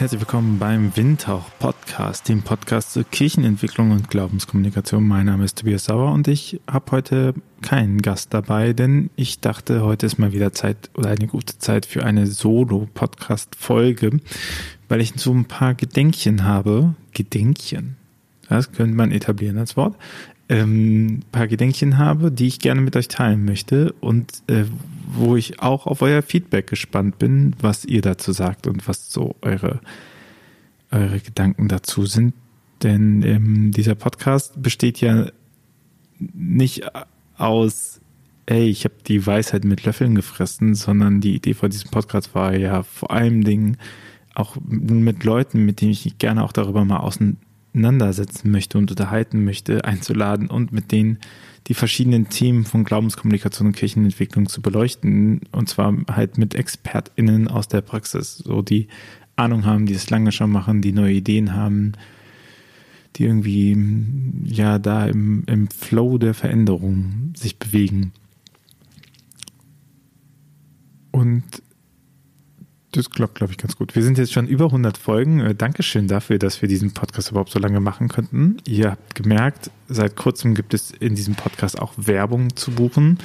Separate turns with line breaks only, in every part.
Herzlich willkommen beim Windhauch Podcast, dem Podcast zur Kirchenentwicklung und Glaubenskommunikation. Mein Name ist Tobias Sauer und ich habe heute keinen Gast dabei, denn ich dachte, heute ist mal wieder Zeit oder eine gute Zeit für eine Solo-Podcast-Folge, weil ich so ein paar Gedenkchen habe. Gedenkchen. Das könnte man etablieren als Wort. Ähm, paar Gedenkchen habe, die ich gerne mit euch teilen möchte und äh, wo ich auch auf euer Feedback gespannt bin, was ihr dazu sagt und was so eure, eure Gedanken dazu sind. Denn ähm, dieser Podcast besteht ja nicht aus, ey, ich habe die Weisheit mit Löffeln gefressen, sondern die Idee von diesem Podcast war ja vor allem Dingen auch mit Leuten, mit denen ich gerne auch darüber mal auseinandersetzen möchte und unterhalten möchte, einzuladen und mit denen die verschiedenen Themen von Glaubenskommunikation und Kirchenentwicklung zu beleuchten. Und zwar halt mit ExpertInnen aus der Praxis, so die Ahnung haben, die es lange schon machen, die neue Ideen haben, die irgendwie ja da im, im Flow der Veränderung sich bewegen. Und das klappt, glaube ich, ganz gut. Wir sind jetzt schon über 100 Folgen. Äh, Dankeschön dafür, dass wir diesen Podcast überhaupt so lange machen könnten. Ihr habt gemerkt, seit kurzem gibt es in diesem Podcast auch Werbung zu buchen.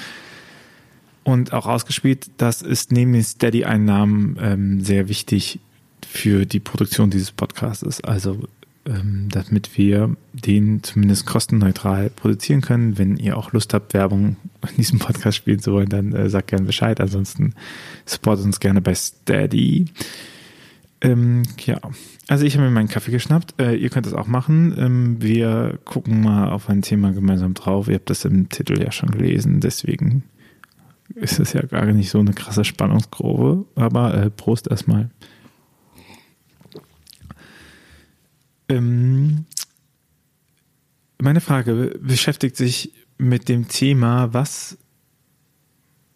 Und auch ausgespielt, das ist neben den Steady-Einnahmen ähm, sehr wichtig für die Produktion dieses Podcasts. Also damit wir den zumindest kostenneutral produzieren können. Wenn ihr auch Lust habt, Werbung in diesem Podcast spielen zu wollen, dann äh, sagt gerne Bescheid. Ansonsten supportet uns gerne bei Steady. Ähm, ja, also ich habe mir meinen Kaffee geschnappt. Äh, ihr könnt das auch machen. Ähm, wir gucken mal auf ein Thema gemeinsam drauf. Ihr habt das im Titel ja schon gelesen, deswegen ist es ja gar nicht so eine krasse Spannungskurve. Aber äh, Prost erstmal. Ähm, meine Frage beschäftigt sich mit dem Thema, was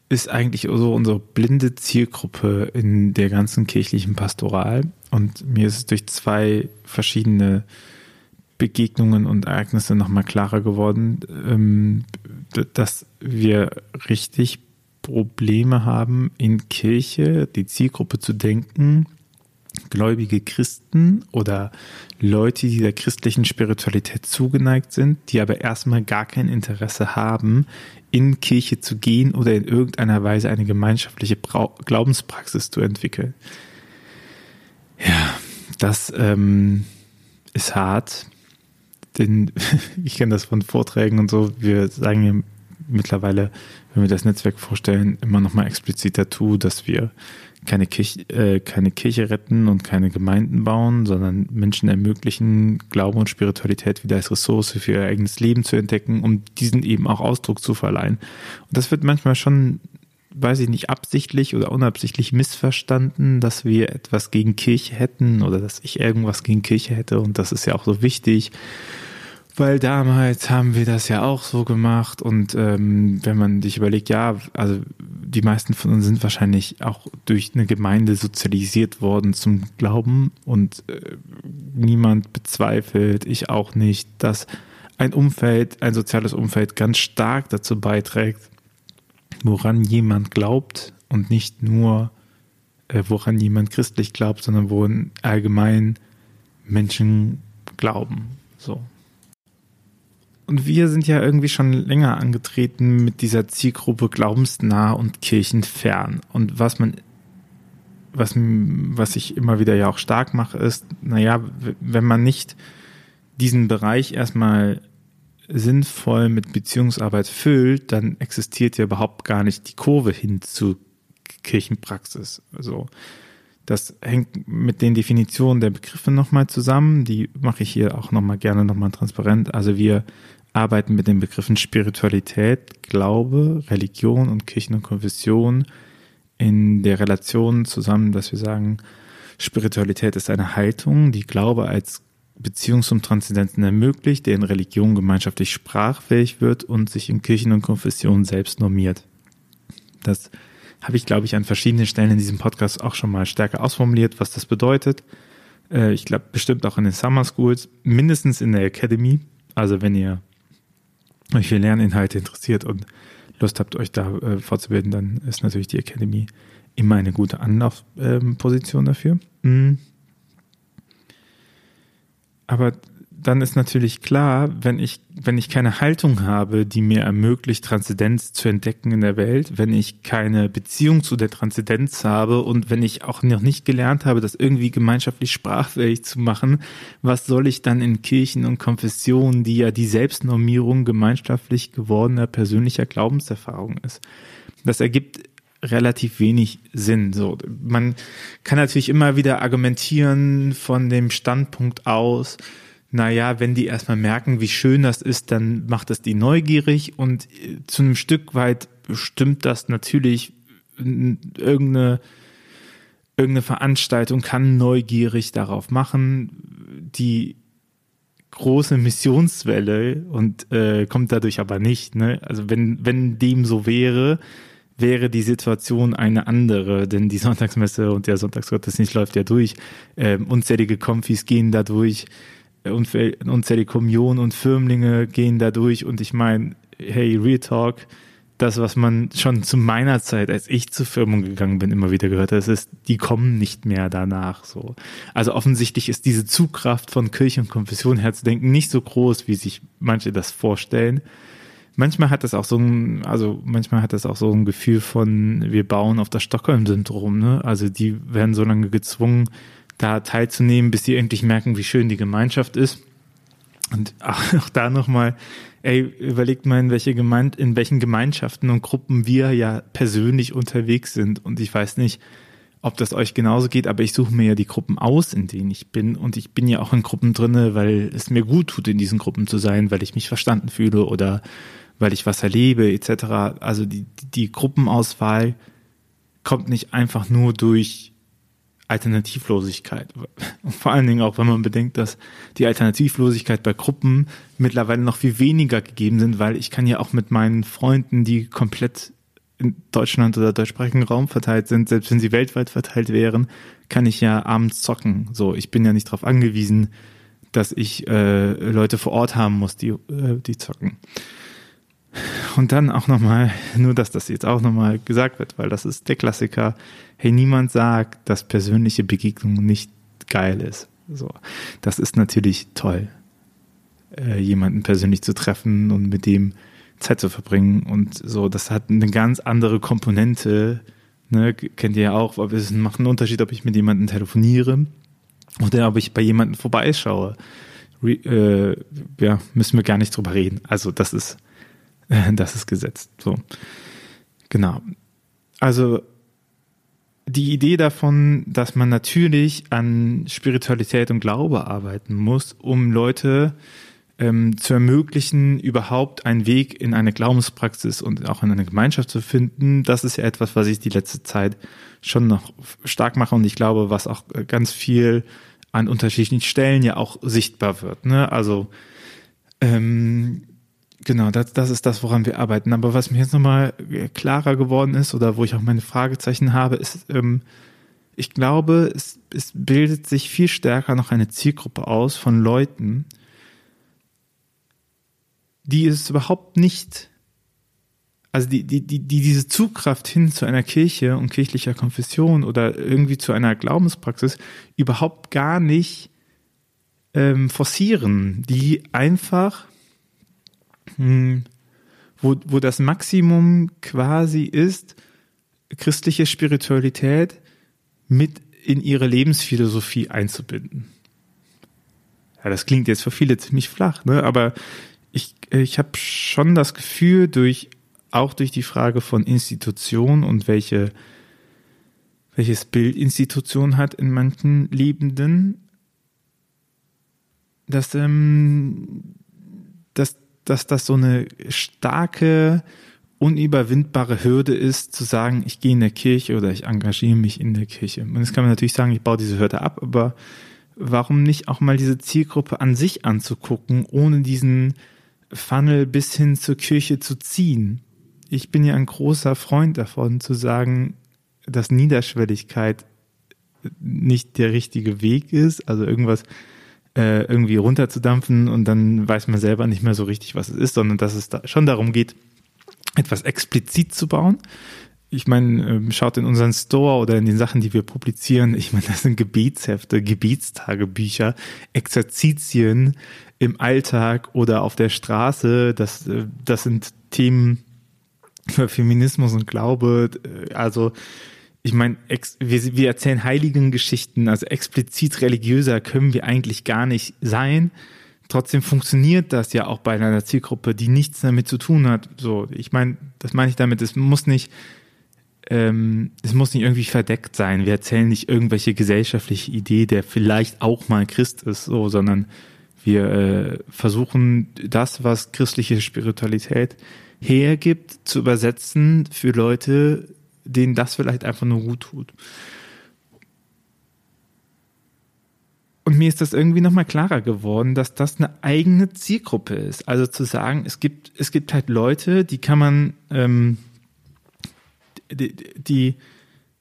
ist eigentlich so unsere blinde Zielgruppe in der ganzen kirchlichen Pastoral? Und mir ist es durch zwei verschiedene Begegnungen und Ereignisse nochmal klarer geworden, ähm, dass wir richtig Probleme haben, in Kirche die Zielgruppe zu denken, gläubige Christen oder Leute, die der christlichen Spiritualität zugeneigt sind, die aber erstmal gar kein Interesse haben, in Kirche zu gehen oder in irgendeiner Weise eine gemeinschaftliche Glaubenspraxis zu entwickeln. Ja, das ähm, ist hart, denn ich kenne das von Vorträgen und so. Wir sagen ja mittlerweile, wenn wir das Netzwerk vorstellen, immer noch mal explizit dazu, dass wir keine Kirche, äh, keine Kirche retten und keine Gemeinden bauen, sondern Menschen ermöglichen, Glaube und Spiritualität wieder als Ressource für ihr eigenes Leben zu entdecken, um diesen eben auch Ausdruck zu verleihen. Und das wird manchmal schon, weiß ich nicht, absichtlich oder unabsichtlich missverstanden, dass wir etwas gegen Kirche hätten oder dass ich irgendwas gegen Kirche hätte und das ist ja auch so wichtig weil damals haben wir das ja auch so gemacht und ähm, wenn man sich überlegt, ja, also die meisten von uns sind wahrscheinlich auch durch eine Gemeinde sozialisiert worden zum Glauben und äh, niemand bezweifelt, ich auch nicht, dass ein Umfeld, ein soziales Umfeld ganz stark dazu beiträgt, woran jemand glaubt und nicht nur, äh, woran jemand christlich glaubt, sondern wo allgemein Menschen glauben. So. Und wir sind ja irgendwie schon länger angetreten mit dieser Zielgruppe glaubensnah und kirchenfern. Und was man, was, was ich immer wieder ja auch stark mache, ist, naja, wenn man nicht diesen Bereich erstmal sinnvoll mit Beziehungsarbeit füllt, dann existiert ja überhaupt gar nicht die Kurve hin zu Kirchenpraxis. Also, das hängt mit den Definitionen der Begriffe nochmal zusammen. Die mache ich hier auch nochmal gerne nochmal transparent. Also wir arbeiten mit den Begriffen Spiritualität, Glaube, Religion und Kirchen und Konfession in der Relation zusammen, dass wir sagen, Spiritualität ist eine Haltung, die Glaube als Beziehung zum Transzendenten ermöglicht, der in Religion gemeinschaftlich sprachfähig wird und sich in Kirchen und Konfessionen selbst normiert. Das habe ich, glaube ich, an verschiedenen Stellen in diesem Podcast auch schon mal stärker ausformuliert, was das bedeutet. Äh, ich glaube, bestimmt auch in den Summer Schools, mindestens in der Academy. Also wenn ihr euch für Lerninhalte interessiert und Lust habt, euch da äh, fortzubilden, dann ist natürlich die Academy immer eine gute Anlaufposition dafür. Mhm. Aber dann ist natürlich klar, wenn ich, wenn ich keine Haltung habe, die mir ermöglicht, Transzendenz zu entdecken in der Welt, wenn ich keine Beziehung zu der Transzendenz habe und wenn ich auch noch nicht gelernt habe, das irgendwie gemeinschaftlich sprachfähig zu machen, was soll ich dann in Kirchen und Konfessionen, die ja die Selbstnormierung gemeinschaftlich gewordener persönlicher Glaubenserfahrung ist? Das ergibt relativ wenig Sinn. So, man kann natürlich immer wieder argumentieren von dem Standpunkt aus, naja, wenn die erstmal merken, wie schön das ist, dann macht das die neugierig und äh, zu einem Stück weit stimmt das natürlich irgendeine, irgendeine Veranstaltung kann neugierig darauf machen, die große Missionswelle und äh, kommt dadurch aber nicht. Ne? Also wenn, wenn dem so wäre, wäre die Situation eine andere, denn die Sonntagsmesse und der Sonntagsgottesdienst läuft ja durch. Ähm, unzählige Konfis gehen da durch unzählige Kommunionen und Firmlinge gehen da durch und ich meine, hey, Real Talk, das, was man schon zu meiner Zeit, als ich zur Firmung gegangen bin, immer wieder gehört hat, ist, die kommen nicht mehr danach, so. Also offensichtlich ist diese Zugkraft von Kirche und Konfession herzudenken nicht so groß, wie sich manche das vorstellen. Manchmal hat das auch so ein, also manchmal hat das auch so ein Gefühl von, wir bauen auf das Stockholm-Syndrom, ne? Also die werden so lange gezwungen, da teilzunehmen, bis sie endlich merken, wie schön die Gemeinschaft ist. Und auch da nochmal, ey, überlegt mal, in, welche Gemein in welchen Gemeinschaften und Gruppen wir ja persönlich unterwegs sind. Und ich weiß nicht, ob das euch genauso geht, aber ich suche mir ja die Gruppen aus, in denen ich bin. Und ich bin ja auch in Gruppen drinne, weil es mir gut tut, in diesen Gruppen zu sein, weil ich mich verstanden fühle oder weil ich was erlebe, etc. Also die, die Gruppenauswahl kommt nicht einfach nur durch Alternativlosigkeit. Vor allen Dingen auch, wenn man bedenkt, dass die Alternativlosigkeit bei Gruppen mittlerweile noch viel weniger gegeben sind, weil ich kann ja auch mit meinen Freunden, die komplett in Deutschland oder deutschsprachigen Raum verteilt sind, selbst wenn sie weltweit verteilt wären, kann ich ja abends zocken. So, ich bin ja nicht darauf angewiesen, dass ich äh, Leute vor Ort haben muss, die, äh, die zocken. Und dann auch nochmal, nur dass das jetzt auch nochmal gesagt wird, weil das ist der Klassiker. Hey, niemand sagt, dass persönliche Begegnung nicht geil ist. So, das ist natürlich toll, äh, jemanden persönlich zu treffen und mit dem Zeit zu verbringen und so. Das hat eine ganz andere Komponente. Ne, kennt ihr ja auch, aber es macht einen Unterschied, ob ich mit jemandem telefoniere oder ob ich bei jemandem vorbeischaue. Re, äh, ja, müssen wir gar nicht drüber reden. Also das ist das ist gesetzt. So. Genau. Also die Idee davon, dass man natürlich an Spiritualität und Glaube arbeiten muss, um Leute ähm, zu ermöglichen, überhaupt einen Weg in eine Glaubenspraxis und auch in eine Gemeinschaft zu finden, das ist ja etwas, was ich die letzte Zeit schon noch stark mache und ich glaube, was auch ganz viel an unterschiedlichen Stellen ja auch sichtbar wird. Ne? Also ähm, Genau, das, das ist das, woran wir arbeiten. Aber was mir jetzt nochmal klarer geworden ist oder wo ich auch meine Fragezeichen habe, ist, ähm, ich glaube, es, es bildet sich viel stärker noch eine Zielgruppe aus von Leuten, die es überhaupt nicht, also die, die, die, die diese Zugkraft hin zu einer Kirche und kirchlicher Konfession oder irgendwie zu einer Glaubenspraxis überhaupt gar nicht ähm, forcieren, die einfach hm, wo, wo das Maximum quasi ist, christliche Spiritualität mit in ihre Lebensphilosophie einzubinden. Ja, das klingt jetzt für viele ziemlich flach, ne? aber ich, ich habe schon das Gefühl, durch, auch durch die Frage von Institution und welche, welches Bild Institution hat in manchen Liebenden, dass, ähm, dass dass das so eine starke, unüberwindbare Hürde ist, zu sagen, ich gehe in der Kirche oder ich engagiere mich in der Kirche. Und jetzt kann man natürlich sagen, ich baue diese Hürde ab, aber warum nicht auch mal diese Zielgruppe an sich anzugucken, ohne diesen Funnel bis hin zur Kirche zu ziehen? Ich bin ja ein großer Freund davon, zu sagen, dass Niederschwelligkeit nicht der richtige Weg ist, also irgendwas äh, irgendwie runterzudampfen und dann weiß man selber nicht mehr so richtig, was es ist, sondern dass es da schon darum geht, etwas explizit zu bauen. ich meine, ähm, schaut in unseren Store oder in den Sachen, die wir publizieren. Ich meine, das sind Gebetshefte, Gebetstagebücher, Exerzitien im Alltag oder auf der Straße. Das, äh, das sind Themen für Feminismus und Glaube. Äh, also, ich meine, wir, wir erzählen heiligen Geschichten, also explizit religiöser können wir eigentlich gar nicht sein. Trotzdem funktioniert das ja auch bei einer Zielgruppe, die nichts damit zu tun hat. So, ich meine, das meine ich damit, es muss nicht ähm, es muss nicht irgendwie verdeckt sein. Wir erzählen nicht irgendwelche gesellschaftliche Idee, der vielleicht auch mal Christ ist, so, sondern wir äh, versuchen das, was christliche Spiritualität hergibt, zu übersetzen für Leute, denen das vielleicht einfach nur gut tut. Und mir ist das irgendwie nochmal klarer geworden, dass das eine eigene Zielgruppe ist. Also zu sagen, es gibt, es gibt halt Leute, die kann man ähm, die, die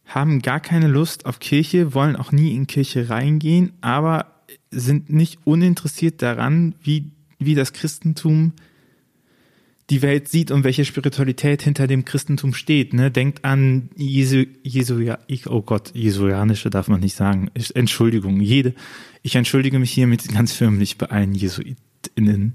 haben gar keine Lust auf Kirche, wollen auch nie in Kirche reingehen, aber sind nicht uninteressiert daran, wie, wie das Christentum die Welt sieht und welche Spiritualität hinter dem Christentum steht. Ne? Denkt an Jesu, Jesu, ja, oh Gott, Jesuanische darf man nicht sagen. Entschuldigung, jede. Ich entschuldige mich hiermit ganz förmlich bei allen Jesuitinnen,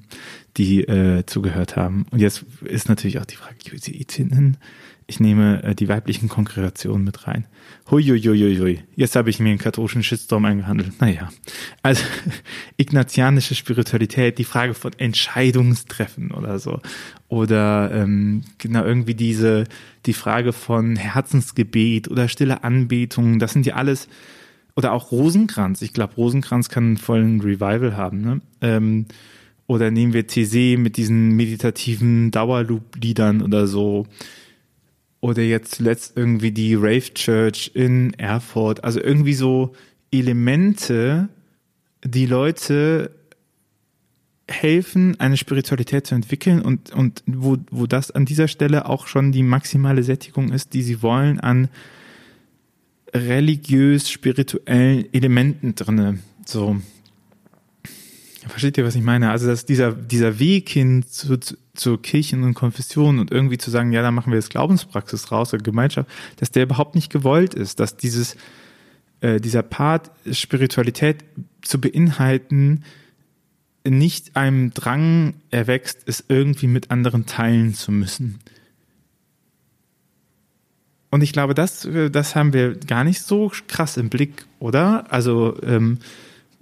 die äh, zugehört haben. Und jetzt ist natürlich auch die Frage, Jesuitinnen, ich nehme äh, die weiblichen Kongregationen mit rein. Huiuiuiui. Jetzt habe ich mir einen katholischen Shitstorm eingehandelt. Naja. Also ignatianische Spiritualität, die Frage von Entscheidungstreffen oder so. Oder ähm, genau irgendwie diese, die Frage von Herzensgebet oder stille Anbetung, das sind ja alles, oder auch Rosenkranz. Ich glaube, Rosenkranz kann einen vollen Revival haben. Ne? Ähm, oder nehmen wir TC mit diesen meditativen Dauerloop-Liedern oder so oder jetzt zuletzt irgendwie die Rave Church in Erfurt. Also irgendwie so Elemente, die Leute helfen, eine Spiritualität zu entwickeln und, und wo, wo das an dieser Stelle auch schon die maximale Sättigung ist, die sie wollen an religiös-spirituellen Elementen drinne. So. Versteht ihr, was ich meine? Also, dass dieser, dieser Weg hin zu, zu, zur Kirchen und Konfession und irgendwie zu sagen, ja, da machen wir jetzt Glaubenspraxis raus oder Gemeinschaft, dass der überhaupt nicht gewollt ist, dass dieses, äh, dieser Part Spiritualität zu beinhalten, nicht einem Drang erwächst, es irgendwie mit anderen teilen zu müssen. Und ich glaube, das, das haben wir gar nicht so krass im Blick, oder? Also, ähm,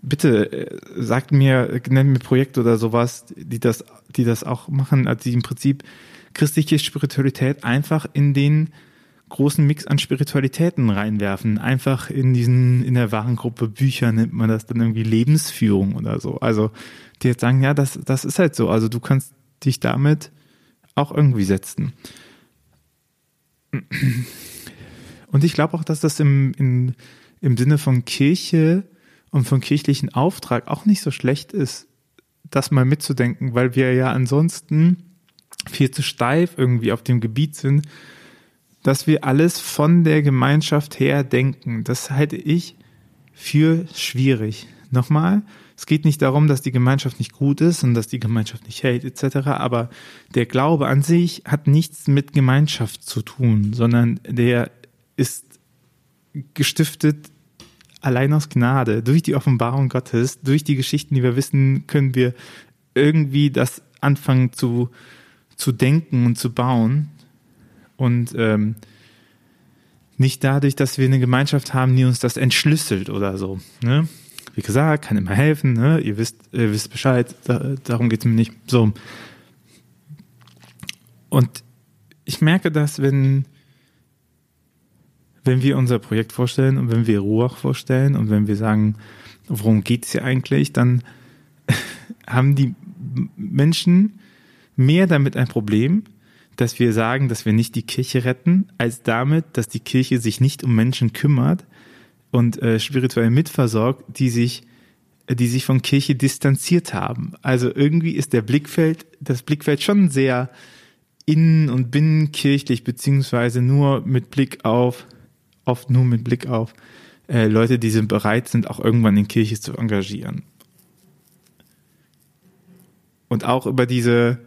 bitte äh, sagt mir, nennt mir Projekte oder sowas, die das, die das auch machen, also die im Prinzip christliche Spiritualität einfach in den großen Mix an Spiritualitäten reinwerfen. Einfach in diesen, in der Warengruppe Bücher nennt man das dann irgendwie Lebensführung oder so. Also, die jetzt sagen, ja, das, das ist halt so. Also, du kannst dich damit auch irgendwie setzen. Und ich glaube auch, dass das im, in, im Sinne von Kirche und vom kirchlichen Auftrag auch nicht so schlecht ist, das mal mitzudenken, weil wir ja ansonsten viel zu steif irgendwie auf dem Gebiet sind, dass wir alles von der Gemeinschaft her denken. Das halte ich für schwierig. Nochmal, es geht nicht darum, dass die Gemeinschaft nicht gut ist und dass die Gemeinschaft nicht hält etc., aber der Glaube an sich hat nichts mit Gemeinschaft zu tun, sondern der ist gestiftet allein aus Gnade, durch die Offenbarung Gottes, durch die Geschichten, die wir wissen, können wir irgendwie das anfangen zu, zu denken und zu bauen. Und ähm, nicht dadurch, dass wir eine Gemeinschaft haben, die uns das entschlüsselt oder so. Ne? Wie gesagt, kann immer helfen, ne? ihr, wisst, ihr wisst Bescheid, da, darum geht es mir nicht. So. Und ich merke das, wenn wenn wir unser Projekt vorstellen und wenn wir Ruach vorstellen und wenn wir sagen, worum geht es hier eigentlich, dann haben die Menschen mehr damit ein Problem, dass wir sagen, dass wir nicht die Kirche retten, als damit, dass die Kirche sich nicht um Menschen kümmert und äh, spirituell mitversorgt, die sich die sich von Kirche distanziert haben. Also irgendwie ist der Blickfeld, das Blickfeld schon sehr innen- und binnenkirchlich, beziehungsweise nur mit Blick auf oft nur mit Blick auf äh, Leute, die sind bereit sind, auch irgendwann in Kirche zu engagieren. Und auch über diese,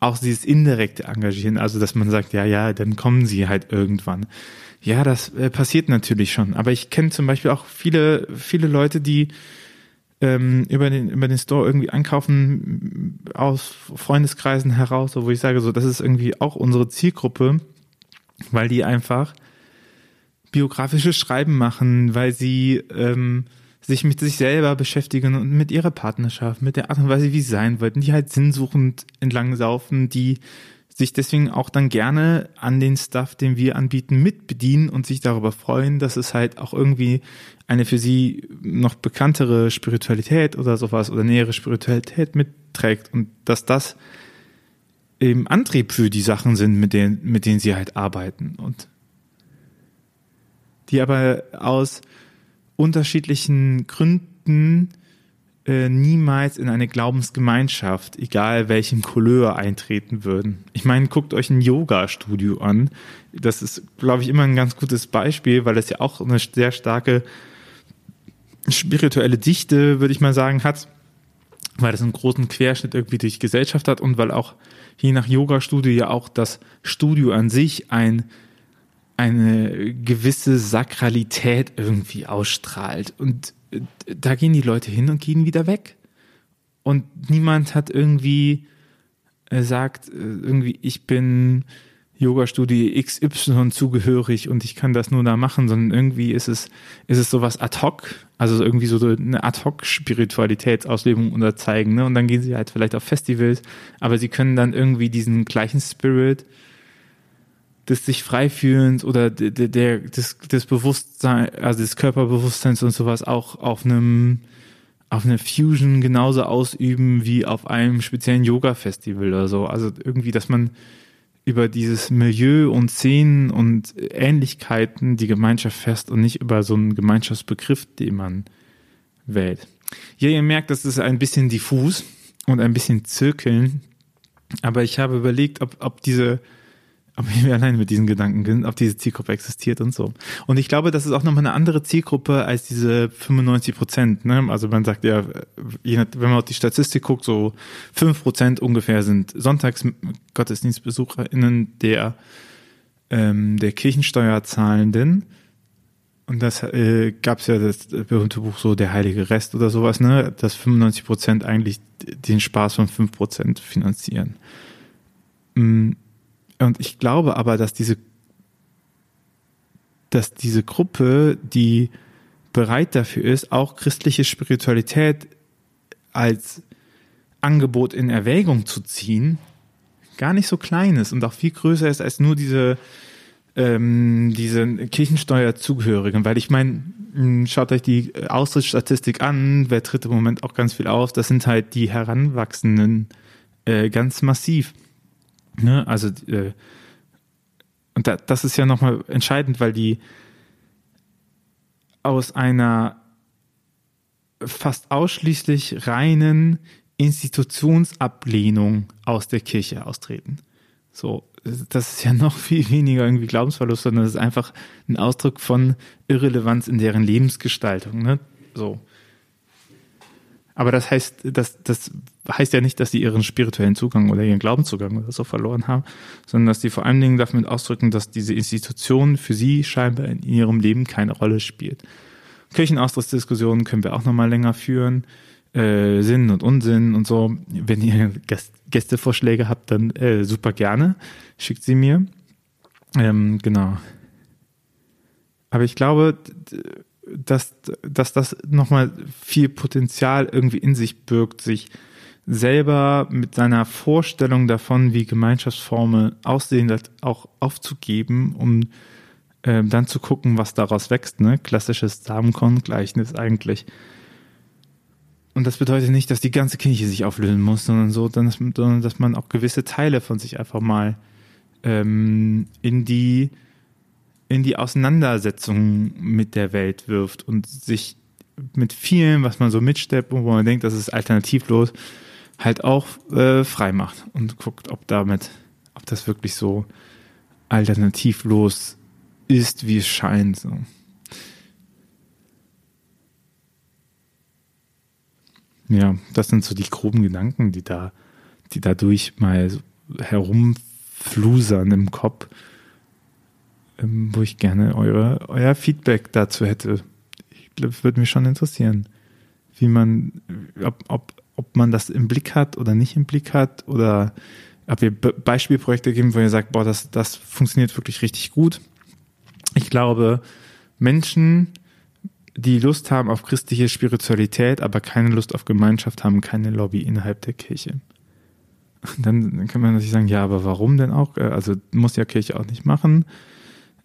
auch dieses indirekte Engagieren, also dass man sagt, ja, ja, dann kommen sie halt irgendwann. Ja, das äh, passiert natürlich schon. Aber ich kenne zum Beispiel auch viele, viele Leute, die ähm, über den über den Store irgendwie einkaufen aus Freundeskreisen heraus, wo ich sage, so das ist irgendwie auch unsere Zielgruppe, weil die einfach biografisches Schreiben machen, weil sie ähm, sich mit sich selber beschäftigen und mit ihrer Partnerschaft, mit der Art und Weise, wie sie sein wollten, die halt sinnsuchend entlang saufen, die sich deswegen auch dann gerne an den Stuff, den wir anbieten, mitbedienen und sich darüber freuen, dass es halt auch irgendwie eine für sie noch bekanntere Spiritualität oder sowas oder nähere Spiritualität mitträgt und dass das eben Antrieb für die Sachen sind, mit denen, mit denen sie halt arbeiten. Und die aber aus unterschiedlichen Gründen äh, niemals in eine Glaubensgemeinschaft, egal welchem Couleur, eintreten würden. Ich meine, guckt euch ein Yoga-Studio an. Das ist, glaube ich, immer ein ganz gutes Beispiel, weil das ja auch eine sehr starke spirituelle Dichte, würde ich mal sagen, hat, weil das einen großen Querschnitt irgendwie durch Gesellschaft hat und weil auch je nach Yoga-Studio ja auch das Studio an sich ein eine gewisse Sakralität irgendwie ausstrahlt. Und äh, da gehen die Leute hin und gehen wieder weg. Und niemand hat irgendwie äh, sagt, äh, irgendwie, ich bin Yoga-Studie XY zugehörig und ich kann das nur da machen, sondern irgendwie ist es, ist es sowas ad hoc, also irgendwie so eine ad hoc Spiritualitätsauslebung unterzeigen, ne? Und dann gehen sie halt vielleicht auf Festivals, aber sie können dann irgendwie diesen gleichen Spirit des sich frei fühlens oder der, der, des, des Bewusstsein, also des Körperbewusstseins und sowas auch auf einem, auf eine Fusion genauso ausüben wie auf einem speziellen Yoga-Festival oder so. Also irgendwie, dass man über dieses Milieu und Szenen und Ähnlichkeiten die Gemeinschaft fest und nicht über so einen Gemeinschaftsbegriff, den man wählt. Ja, ihr merkt, das ist ein bisschen diffus und ein bisschen zirkeln, aber ich habe überlegt, ob, ob diese ob wir allein mit diesen Gedanken sind, ob diese Zielgruppe existiert und so. Und ich glaube, das ist auch nochmal eine andere Zielgruppe als diese 95 Prozent. Ne? Also man sagt ja, wenn man auf die Statistik guckt, so fünf Prozent ungefähr sind Sonntagsgottesdienstbesucherinnen der, ähm, der Kirchensteuerzahlenden. Und das äh, gab es ja das berühmte Buch so Der heilige Rest oder sowas, ne? dass 95 Prozent eigentlich den Spaß von fünf Prozent finanzieren. Mm, und ich glaube aber, dass diese, dass diese Gruppe, die bereit dafür ist, auch christliche Spiritualität als Angebot in Erwägung zu ziehen, gar nicht so klein ist und auch viel größer ist als nur diese, ähm, diese Kirchensteuerzugehörigen. Weil ich meine, hm, schaut euch die Austrittsstatistik an, wer tritt im Moment auch ganz viel auf, das sind halt die Heranwachsenden äh, ganz massiv. Ne? Also, äh, und da, das ist ja nochmal entscheidend, weil die aus einer fast ausschließlich reinen Institutionsablehnung aus der Kirche austreten. So, das ist ja noch viel weniger irgendwie Glaubensverlust, sondern das ist einfach ein Ausdruck von Irrelevanz in deren Lebensgestaltung. Ne? So. Aber das heißt, das, das heißt ja nicht, dass sie ihren spirituellen Zugang oder ihren Glaubenszugang oder so verloren haben, sondern dass sie vor allen Dingen damit ausdrücken, dass diese Institution für sie scheinbar in ihrem Leben keine Rolle spielt. Kirchenaustrittsdiskussionen können wir auch nochmal länger führen. Äh, Sinn und Unsinn und so. Wenn ihr Gästevorschläge habt, dann äh, super gerne. Schickt sie mir. Ähm, genau. Aber ich glaube, dass, dass das nochmal viel Potenzial irgendwie in sich birgt, sich selber mit seiner Vorstellung davon, wie Gemeinschaftsformen aussehen, das auch aufzugeben, um äh, dann zu gucken, was daraus wächst. Ne? Klassisches Samenkorn-Gleichnis eigentlich. Und das bedeutet nicht, dass die ganze Kirche sich auflösen muss, sondern so, sondern dass man auch gewisse Teile von sich einfach mal ähm, in die in die Auseinandersetzung mit der Welt wirft und sich mit vielen, was man so mitsteppt und wo man denkt, das ist alternativlos, halt auch äh, frei macht und guckt, ob damit, ob das wirklich so alternativlos ist, wie es scheint. So. Ja, das sind so die groben Gedanken, die da, die dadurch mal herumflusern im Kopf, wo ich gerne eure, euer Feedback dazu hätte. Ich glaube, würde mich schon interessieren, wie man, ob, ob, ob man das im Blick hat oder nicht im Blick hat oder ob ihr Beispielprojekte geben, wo ihr sagt, boah, das, das funktioniert wirklich richtig gut. Ich glaube, Menschen, die Lust haben auf christliche Spiritualität, aber keine Lust auf Gemeinschaft, haben keine Lobby innerhalb der Kirche. Dann kann man natürlich sagen, ja, aber warum denn auch? Äh, also muss ja Kirche auch nicht machen.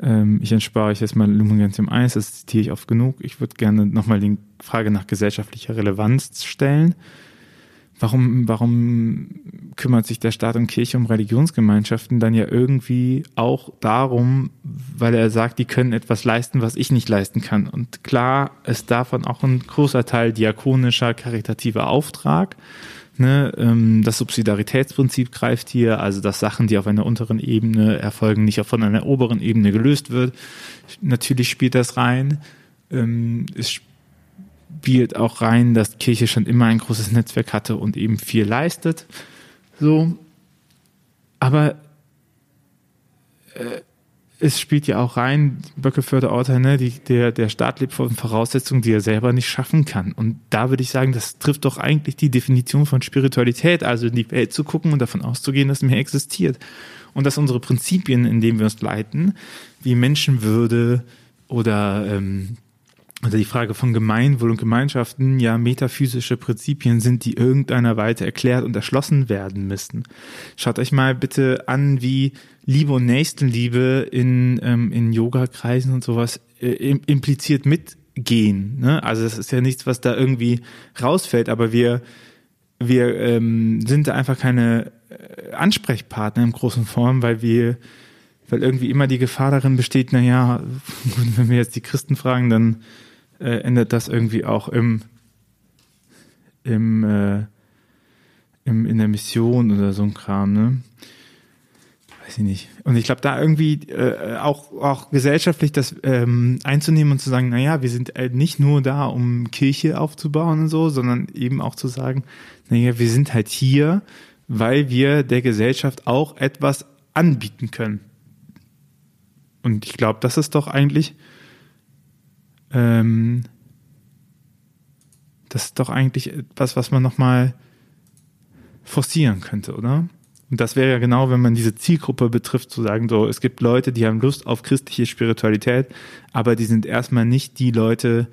Ähm, ich entspare euch jetzt mal Lumen Gentium 1, das zitiere ich oft genug. Ich würde gerne nochmal die Frage nach gesellschaftlicher Relevanz stellen. Warum, warum kümmert sich der Staat und Kirche um Religionsgemeinschaften dann ja irgendwie auch darum, weil er sagt, die können etwas leisten, was ich nicht leisten kann. Und klar ist davon auch ein großer Teil diakonischer, karitativer Auftrag. Ne, ähm, das Subsidiaritätsprinzip greift hier, also dass Sachen, die auf einer unteren Ebene erfolgen, nicht von einer oberen Ebene gelöst wird. Natürlich spielt das rein. Ähm, es spielt auch rein, dass Kirche schon immer ein großes Netzwerk hatte und eben viel leistet. So. Aber äh, es spielt ja auch rein, Böckeförder Urteil, ne, die, der, der Staat lebt von Voraussetzungen, die er selber nicht schaffen kann. Und da würde ich sagen, das trifft doch eigentlich die Definition von Spiritualität, also in die Welt zu gucken und davon auszugehen, dass mehr existiert. Und dass unsere Prinzipien, in denen wir uns leiten, wie Menschenwürde oder ähm, also die Frage von Gemeinwohl und Gemeinschaften ja metaphysische Prinzipien sind, die irgendeiner Weise erklärt und erschlossen werden müssen. Schaut euch mal bitte an, wie Liebe und Nächstenliebe in, ähm, in Yoga-Kreisen und sowas äh, impliziert mitgehen. Ne? Also das ist ja nichts, was da irgendwie rausfällt, aber wir, wir ähm, sind da einfach keine äh, Ansprechpartner im großen Form, weil wir weil irgendwie immer die Gefahr darin besteht, naja, wenn wir jetzt die Christen fragen, dann äh, endet das irgendwie auch im, im, äh, im, in der Mission oder so ein Kram, ne? Weiß ich nicht. Und ich glaube, da irgendwie äh, auch, auch gesellschaftlich das ähm, einzunehmen und zu sagen, naja, wir sind halt nicht nur da, um Kirche aufzubauen und so, sondern eben auch zu sagen, naja, wir sind halt hier, weil wir der Gesellschaft auch etwas anbieten können. Und ich glaube, das ist doch eigentlich ähm, das ist doch eigentlich etwas, was man nochmal forcieren könnte, oder? Und das wäre ja genau, wenn man diese Zielgruppe betrifft, zu sagen, so, es gibt Leute, die haben Lust auf christliche Spiritualität, aber die sind erstmal nicht die Leute,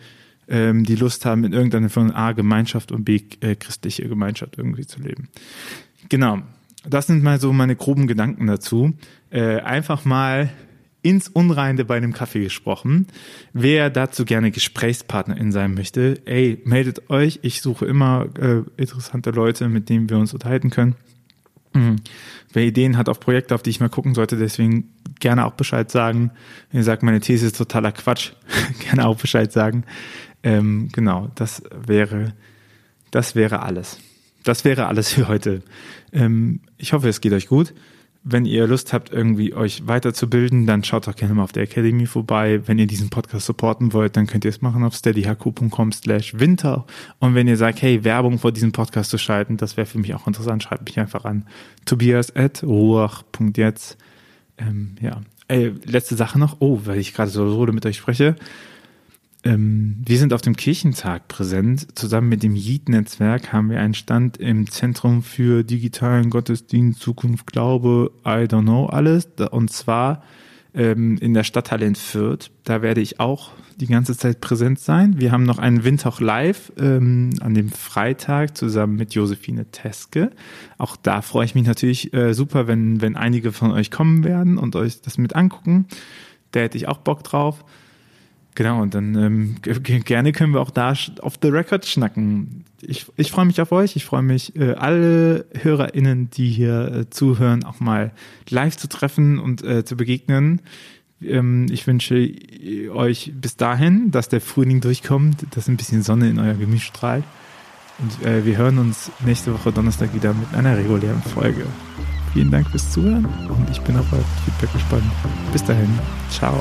ähm, die Lust haben, in irgendeiner Form A, Gemeinschaft und B, äh, christliche Gemeinschaft irgendwie zu leben. Genau. Das sind mal so meine groben Gedanken dazu. Äh, einfach mal ins Unreine bei einem Kaffee gesprochen. Wer dazu gerne Gesprächspartnerin sein möchte, ey, meldet euch. Ich suche immer äh, interessante Leute, mit denen wir uns unterhalten können. Mhm. Wer Ideen hat auf Projekte, auf die ich mal gucken sollte, deswegen gerne auch Bescheid sagen. Wenn ihr sagt, meine These ist totaler Quatsch, gerne auch Bescheid sagen. Ähm, genau, das wäre, das wäre alles. Das wäre alles für heute. Ähm, ich hoffe, es geht euch gut wenn ihr Lust habt, irgendwie euch weiterzubilden, dann schaut doch gerne mal auf der Academy vorbei. Wenn ihr diesen Podcast supporten wollt, dann könnt ihr es machen auf steadyhq.com slash winter. Und wenn ihr sagt, hey, Werbung vor diesem Podcast zu schalten, das wäre für mich auch interessant, schreibt mich einfach an. Tobias at ruach.jetzt. Ähm, ja. Ey, letzte Sache noch. Oh, weil ich gerade so mit euch spreche. Ähm, wir sind auf dem Kirchentag präsent. Zusammen mit dem JIT-Netzwerk haben wir einen Stand im Zentrum für digitalen Gottesdienst, Zukunft, Glaube, I don't know alles. Und zwar ähm, in der Stadthalle in Fürth. Da werde ich auch die ganze Zeit präsent sein. Wir haben noch einen Windhoch Live ähm, an dem Freitag zusammen mit Josephine Teske. Auch da freue ich mich natürlich äh, super, wenn, wenn einige von euch kommen werden und euch das mit angucken. Da hätte ich auch Bock drauf. Genau, und dann ähm, gerne können wir auch da auf the record schnacken. Ich, ich freue mich auf euch. Ich freue mich, äh, alle HörerInnen, die hier äh, zuhören, auch mal live zu treffen und äh, zu begegnen. Ähm, ich wünsche euch bis dahin, dass der Frühling durchkommt, dass ein bisschen Sonne in euer Gemüse strahlt. Und äh, wir hören uns nächste Woche Donnerstag wieder mit einer regulären Folge. Vielen Dank fürs Zuhören und ich bin auf euer Feedback gespannt. Bis dahin. Ciao.